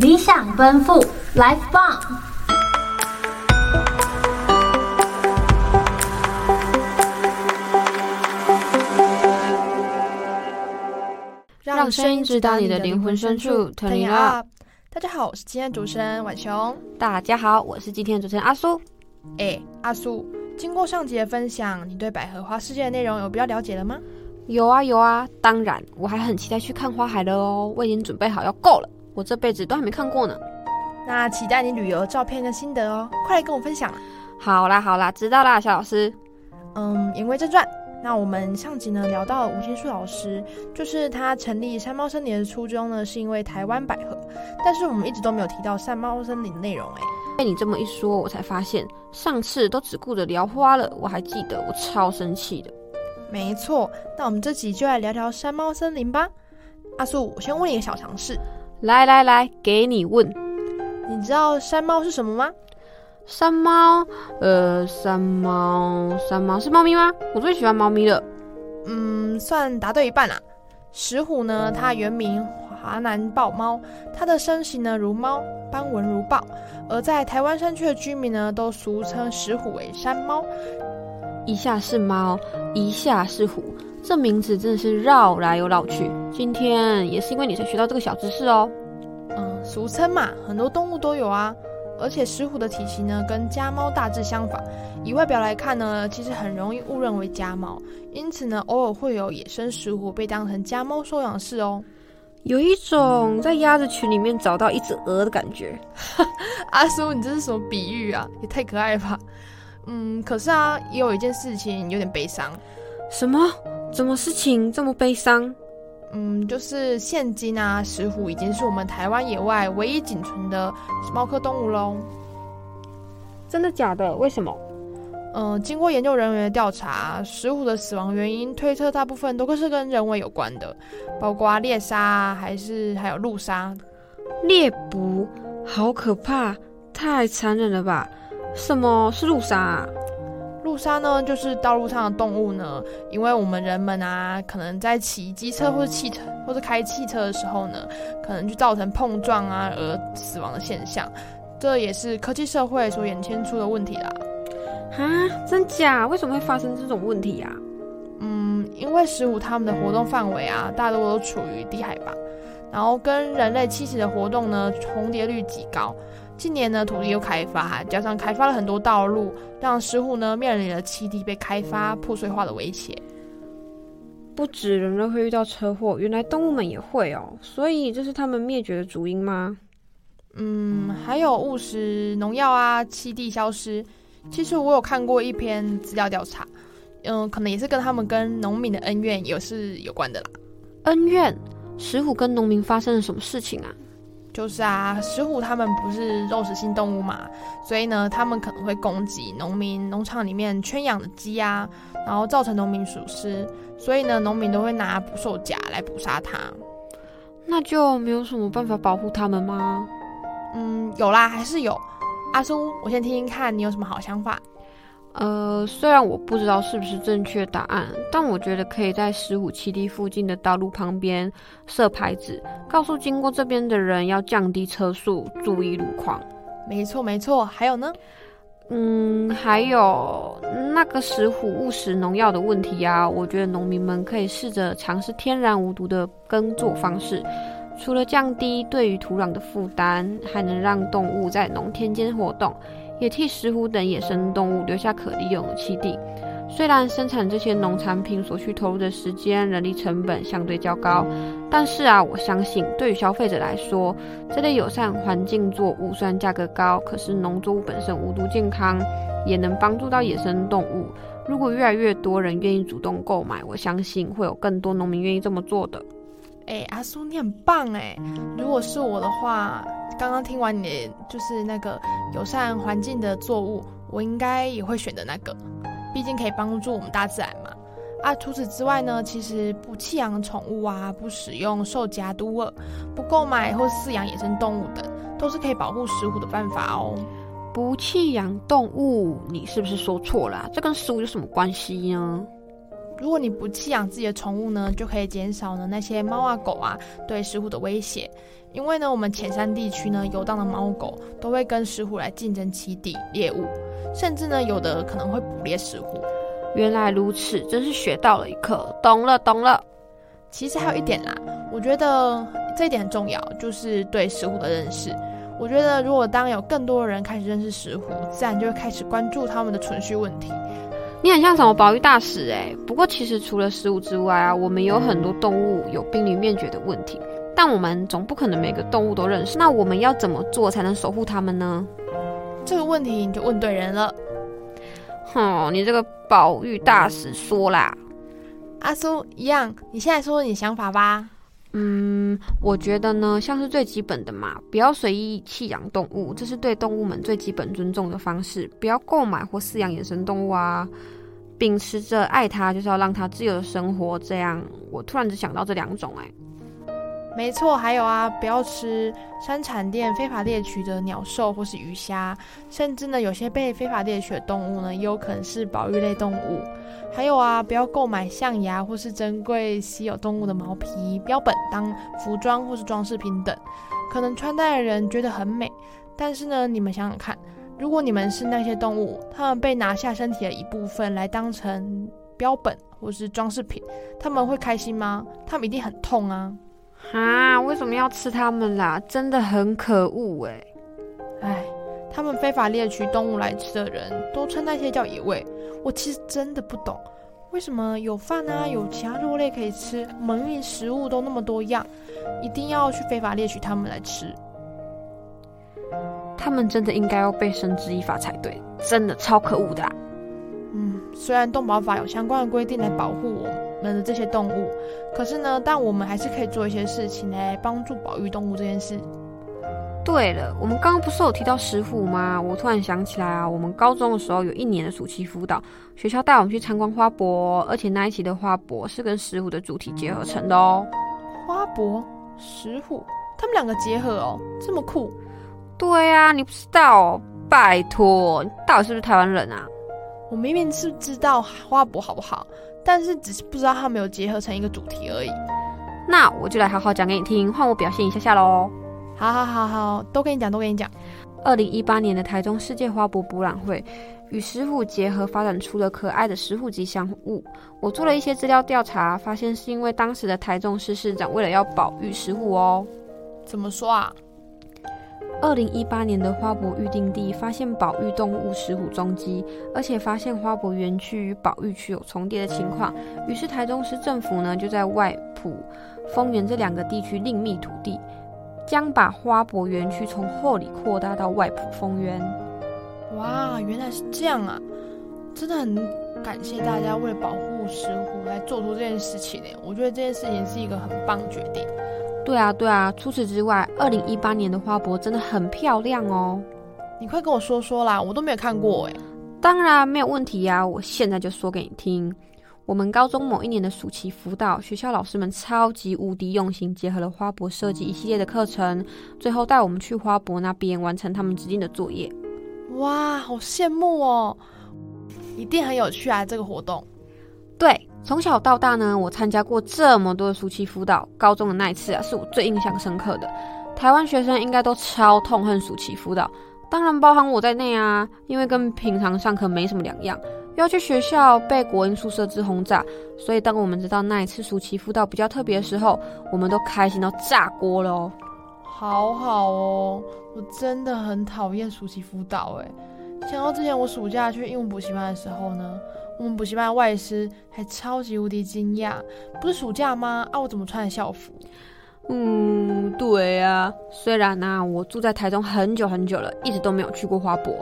理想奔赴，Life 棒！让声音直达你的灵魂深处，Turn it up！大家好，我是今天主持人婉琼。大家好，我是今天主持人阿苏。哎，阿苏，经过上集的分享，你对百合花世界的内容有比较了解了吗？有啊有啊，当然，我还很期待去看花海了哦，我已经准备好要够了。我这辈子都还没看过呢，那期待你旅游照片跟心得哦，快来跟我分享。好啦好啦，知道啦，小老师。嗯，言归正传，那我们上集呢聊到了吴金树老师，就是他成立山猫森林的初衷呢，是因为台湾百合，但是我们一直都没有提到山猫森林的内容哎。被你这么一说，我才发现上次都只顾着聊花了，我还记得我超生气的。没错，那我们这集就来聊聊山猫森林吧。阿素，我先问你一个小常识。来来来，给你问，你知道山猫是什么吗？山猫，呃，山猫，山猫是猫咪吗？我最喜欢猫咪了。嗯，算答对一半啦。石虎呢，它原名华南豹猫，它的身形呢如猫，斑纹如豹，而在台湾山区的居民呢，都俗称石虎为山猫。一下是猫，一下是虎。这名字真的是绕来又绕去，今天也是因为你才学到这个小知识哦。嗯，俗称嘛，很多动物都有啊。而且石虎的体型呢，跟家猫大致相仿，以外表来看呢，其实很容易误认为家猫。因此呢，偶尔会有野生石虎被当成家猫收养室哦。有一种在鸭子群里面找到一只鹅的感觉。阿叔，你这是什么比喻啊？也太可爱了吧。嗯，可是啊，也有一件事情有点悲伤。什么？怎么事情这么悲伤？嗯，就是现今啊，石虎已经是我们台湾野外唯一仅存的猫科动物喽。真的假的？为什么？嗯、呃，经过研究人员的调查，石虎的死亡原因推测大部分都是跟人为有关的，包括猎杀还是还有路杀。猎捕？好可怕，太残忍了吧？什么是路杀啊？路杀呢，就是道路上的动物呢，因为我们人们啊，可能在骑机车或者汽车或者开汽车的时候呢，可能就造成碰撞啊而死亡的现象，这也是科技社会所衍生出的问题啦。啊，真假？为什么会发生这种问题啊？嗯，因为石虎它们的活动范围啊，大多都处于低海拔，然后跟人类栖息的活动呢，重叠率极高。近年呢，土地又开发，加上开发了很多道路，让石虎呢面临了栖地被开发破碎化的威胁。不止人类会遇到车祸，原来动物们也会哦。所以这是他们灭绝的主因吗？嗯，还有误食农药啊，栖地消失。其实我有看过一篇资料调查，嗯，可能也是跟他们跟农民的恩怨也是有关的啦。恩怨？石虎跟农民发生了什么事情啊？就是啊，石虎他们不是肉食性动物嘛，所以呢，他们可能会攻击农民农场里面圈养的鸡啊，然后造成农民损失，所以呢，农民都会拿捕兽夹来捕杀它。那就没有什么办法保护他们吗？嗯，有啦，还是有。阿苏，我先听听看你有什么好想法。呃，虽然我不知道是不是正确答案，但我觉得可以在石虎栖地附近的道路旁边设牌子，告诉经过这边的人要降低车速，注意路况。没错，没错。还有呢？嗯，还有那个石虎误食农药的问题啊，我觉得农民们可以试着尝试天然无毒的耕作方式，除了降低对于土壤的负担，还能让动物在农田间活动。也替石虎等野生动物留下可利用的栖地。虽然生产这些农产品所需投入的时间、人力成本相对较高，但是啊，我相信对于消费者来说，这类友善环境作物虽然价格高，可是农作物本身无毒健康，也能帮助到野生动物。如果越来越多人愿意主动购买，我相信会有更多农民愿意这么做的。哎，阿苏，你很棒哎！如果是我的话。刚刚听完你就是那个友善环境的作物，我应该也会选择那个，毕竟可以帮助我们大自然嘛。啊，除此之外呢，其实不弃养宠物啊，不使用兽夹毒饵，不购买或饲养野生动物等，都是可以保护食虎的办法哦。不弃养动物，你是不是说错了啊？这跟食物有什么关系呢？如果你不弃养自己的宠物呢，就可以减少呢那些猫啊狗啊对石虎的威胁。因为呢，我们浅山地区呢游荡的猫狗都会跟石虎来竞争栖地猎物，甚至呢有的可能会捕猎石虎。原来如此，真是学到了一课，懂了懂了。其实还有一点啦，我觉得这一点很重要，就是对石虎的认识。我觉得如果当有更多人开始认识石虎，自然就会开始关注他们的存续问题。你很像什么保育大使哎？不过其实除了食物之外啊，我们有很多动物有濒临灭绝的问题，但我们总不可能每个动物都认识。那我们要怎么做才能守护它们呢？这个问题你就问对人了。哼，你这个保育大使说啦，阿苏一样，你现在说说你想法吧。嗯，我觉得呢，像是最基本的嘛，不要随意弃养动物，这是对动物们最基本尊重的方式。不要购买或饲养野生动物啊，秉持着爱它，就是要让它自由的生活。这样，我突然只想到这两种，哎。没错，还有啊，不要吃山产店非法猎取的鸟兽或是鱼虾，甚至呢，有些被非法猎取的动物呢，也有可能是保育类动物。还有啊，不要购买象牙或是珍贵稀有动物的毛皮标本当服装或是装饰品等，可能穿戴的人觉得很美，但是呢，你们想想看，如果你们是那些动物，它们被拿下身体的一部分来当成标本或是装饰品，他们会开心吗？他们一定很痛啊！啊，为什么要吃它们啦？真的很可恶哎！哎，他们非法猎取动物来吃的人都称那些叫野味。我其实真的不懂，为什么有饭啊，有其他肉类可以吃，我们明明食物都那么多样，一定要去非法猎取它们来吃？他们真的应该要被绳之以法才对，真的超可恶的啦！嗯，虽然动保法有相关的规定来保护我们。们的这些动物，可是呢，但我们还是可以做一些事情来帮助保育动物这件事。对了，我们刚刚不是有提到石虎吗？我突然想起来啊，我们高中的时候有一年的暑期辅导，学校带我们去参观花博，而且那一期的花博是跟石虎的主题结合成的哦。花博、石虎，他们两个结合哦，这么酷。对啊，你不知道哦？拜托，你到底是不是台湾人啊？我明明是知道花博好不好？但是只是不知道他们有结合成一个主题而已。那我就来好好讲给你听，换我表现一下下喽。好好好好，都跟你讲，都跟你讲。二零一八年的台中世界花博博览会与石虎结合，发展出了可爱的石虎吉祥物。我做了一些资料调查，发现是因为当时的台中市市长为了要保育石虎哦。怎么说啊？二零一八年的花博预定地发现保育动物石虎踪迹，而且发现花博园区与保育区有重叠的情况，于是台中市政府呢就在外埔、丰原这两个地区另觅土地，将把花博园区从后里扩大到外埔丰原。哇，原来是这样啊！真的很感谢大家为了保护石虎来做出这件事情呢。我觉得这件事情是一个很棒的决定。对啊，对啊。除此之外，二零一八年的花博真的很漂亮哦。你快跟我说说啦，我都没有看过哎。当然没有问题呀，我现在就说给你听。我们高中某一年的暑期辅导，学校老师们超级无敌用心，结合了花博设计一系列的课程，最后带我们去花博那边完成他们指定的作业。哇，好羡慕哦！一定很有趣啊，这个活动。对。从小到大呢，我参加过这么多的暑期辅导，高中的那一次啊，是我最印象深刻的。台湾学生应该都超痛恨暑期辅导，当然包含我在内啊，因为跟平常上课没什么两样，要去学校被国英数设置轰炸，所以当我们知道那一次暑期辅导比较特别的时候，我们都开心到炸锅了哦。好好哦，我真的很讨厌暑期辅导诶，想到之前我暑假去英文补习班的时候呢。我们补习班外师还超级无敌惊讶，不是暑假吗？啊，我怎么穿校服？嗯，对啊。虽然呢、啊，我住在台中很久很久了，一直都没有去过花博，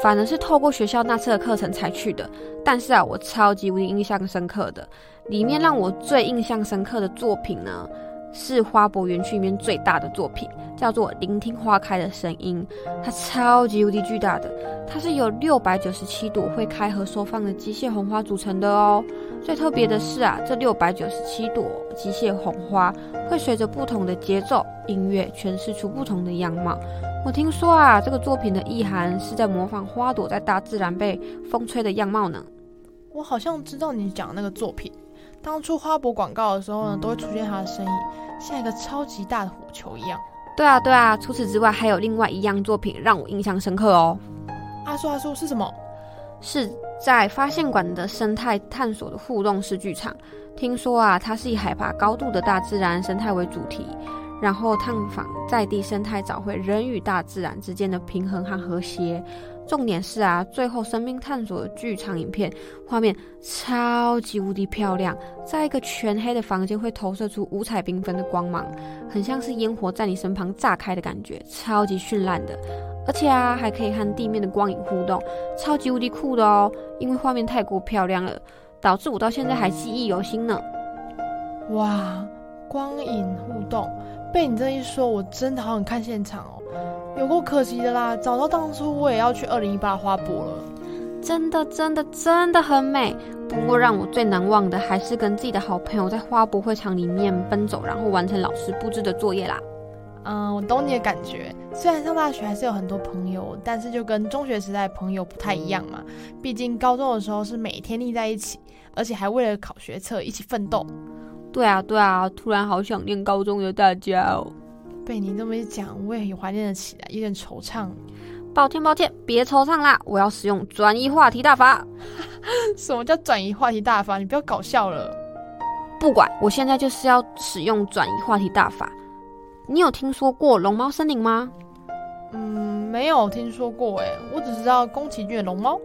反而是透过学校那次的课程才去的。但是啊，我超级无敌印象深刻的，里面让我最印象深刻的作品呢，是花博园区里面最大的作品，叫做《聆听花开的声音》。它超级无敌巨大的，它是由六百九十七朵会开合收放的机械红花组成的哦。最特别的是啊，这六百九十七朵机械红花会随着不同的节奏音乐诠释出不同的样貌。我听说啊，这个作品的意涵是在模仿花朵在大自然被风吹的样貌呢。我好像知道你讲那个作品，当初花博广告的时候呢，都会出现他的身影，像一个超级大的火球一样。对啊，对啊。除此之外，还有另外一样作品让我印象深刻哦。阿叔，阿叔是什么？是在发现馆的生态探索的互动式剧场。听说啊，它是以海拔高度的大自然生态为主题，然后探访在地生态，找回人与大自然之间的平衡和和谐。重点是啊，最后生命探索的剧场影片画面超级无敌漂亮，在一个全黑的房间会投射出五彩缤纷的光芒，很像是烟火在你身旁炸开的感觉，超级绚烂的。而且啊，还可以和地面的光影互动，超级无敌酷的哦！因为画面太过漂亮了，导致我到现在还记忆犹新呢。哇，光影互动，被你这一说，我真的好想看现场哦。有够可惜的啦！早知道当初我也要去二零一八花博了。真的，真的，真的很美。不过让我最难忘的还是跟自己的好朋友在花博会场里面奔走，然后完成老师布置的作业啦。嗯，我懂你的感觉。虽然上大学还是有很多朋友，但是就跟中学时代朋友不太一样嘛。毕竟高中的时候是每天腻在一起，而且还为了考学测一起奋斗。对啊，对啊，突然好想念高中的大家哦。被你这么一讲，我也很怀念了起来，有点惆怅。抱歉，抱歉，别惆怅啦，我要使用转移话题大法。什么叫转移话题大法？你不要搞笑了。不管，我现在就是要使用转移话题大法。你有听说过龙猫森林吗？嗯，没有听说过哎，我只知道宫崎骏的龙猫。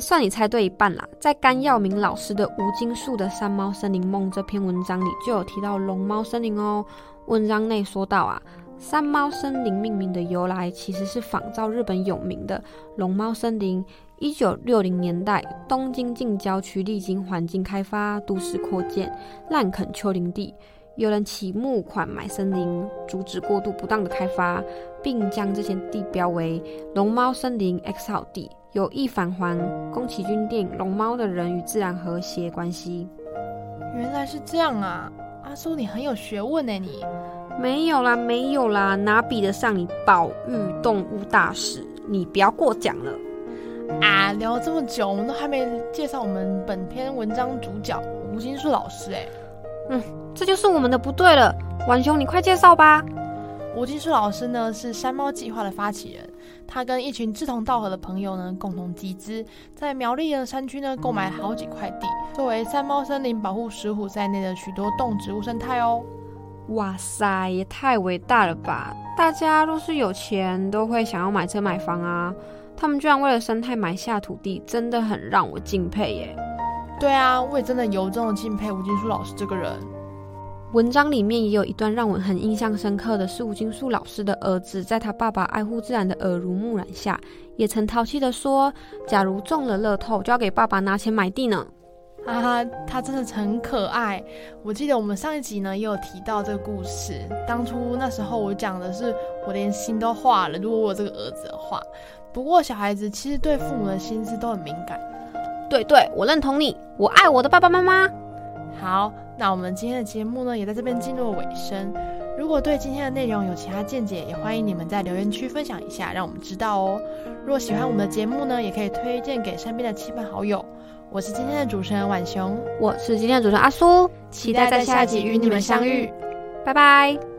算你猜对一半啦。在甘耀明老师的《吴金树的山猫森林梦》这篇文章里，就有提到龙猫森林哦。文章内说到啊，山猫森林命名的由来其实是仿照日本有名的龙猫森林。一九六零年代，东京近郊区历经环境开发、都市扩建、滥垦丘陵地，有人起募款买森林，阻止过度不当的开发，并将这些地标为龙猫森林 X 号地。有意返还宫崎骏电影《龙猫》的人与自然和谐关系。原来是这样啊，阿苏你很有学问呢，你没有啦，没有啦，哪比得上你保育动物大使？你不要过奖了啊！聊了这么久，我们都还没介绍我们本篇文章主角吴金树老师哎，嗯，这就是我们的不对了，婉兄，你快介绍吧。吴金树老师呢，是山猫计划的发起人。他跟一群志同道合的朋友呢，共同集资，在苗栗的山区呢，购买了好几块地，作为山猫森林保护石虎在内的许多动植物生态哦。哇塞，也太伟大了吧！大家若是有钱，都会想要买车买房啊。他们居然为了生态买下土地，真的很让我敬佩耶。对啊，我也真的由衷的敬佩吴金树老师这个人。文章里面也有一段让我很印象深刻的是吴金树老师的儿子，在他爸爸爱护自然的耳濡目染下，也曾淘气的说：“假如中了乐透，就要给爸爸拿钱买地呢。”哈哈，他真的很可爱。我记得我们上一集呢也有提到这个故事，当初那时候我讲的是我连心都化了，如果我有这个儿子的话。不过小孩子其实对父母的心思都很敏感。对对，我认同你，我爱我的爸爸妈妈。好。那我们今天的节目呢，也在这边进入尾声。如果对今天的内容有其他见解，也欢迎你们在留言区分享一下，让我们知道哦。如果喜欢我们的节目呢，也可以推荐给身边的亲朋好友。我是今天的主持人婉雄，我是今天的主持人阿苏，期待在下集与你们相遇，拜拜。